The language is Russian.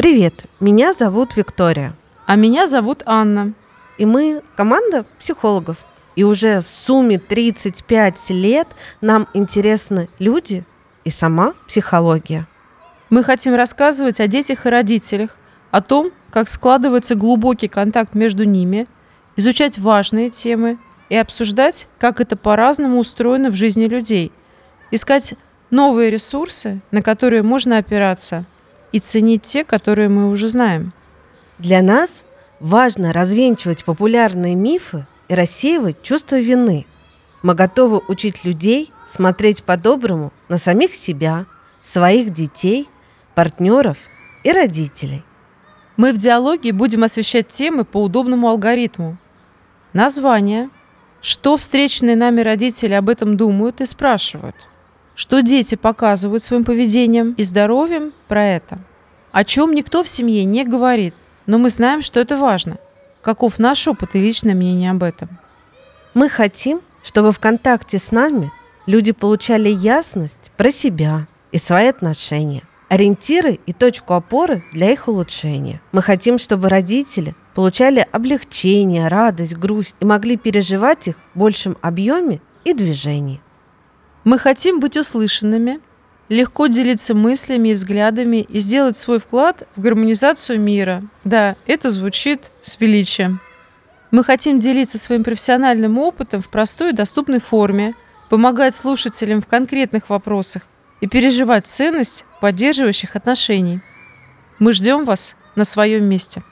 Привет, меня зовут Виктория. А меня зовут Анна. И мы команда психологов. И уже в сумме 35 лет нам интересны люди и сама психология. Мы хотим рассказывать о детях и родителях, о том, как складывается глубокий контакт между ними, изучать важные темы и обсуждать, как это по-разному устроено в жизни людей, искать новые ресурсы, на которые можно опираться, и ценить те, которые мы уже знаем. Для нас важно развенчивать популярные мифы и рассеивать чувство вины. Мы готовы учить людей смотреть по-доброму на самих себя, своих детей, партнеров и родителей. Мы в диалоге будем освещать темы по удобному алгоритму. Название, что встреченные нами родители об этом думают и спрашивают, что дети показывают своим поведением и здоровьем про это, о чем никто в семье не говорит, но мы знаем, что это важно. Каков наш опыт и личное мнение об этом? Мы хотим, чтобы в контакте с нами люди получали ясность про себя и свои отношения, ориентиры и точку опоры для их улучшения. Мы хотим, чтобы родители получали облегчение, радость, грусть и могли переживать их в большем объеме и движении. Мы хотим быть услышанными, легко делиться мыслями и взглядами и сделать свой вклад в гармонизацию мира. Да, это звучит с величием. Мы хотим делиться своим профессиональным опытом в простой и доступной форме, помогать слушателям в конкретных вопросах и переживать ценность поддерживающих отношений. Мы ждем вас на своем месте.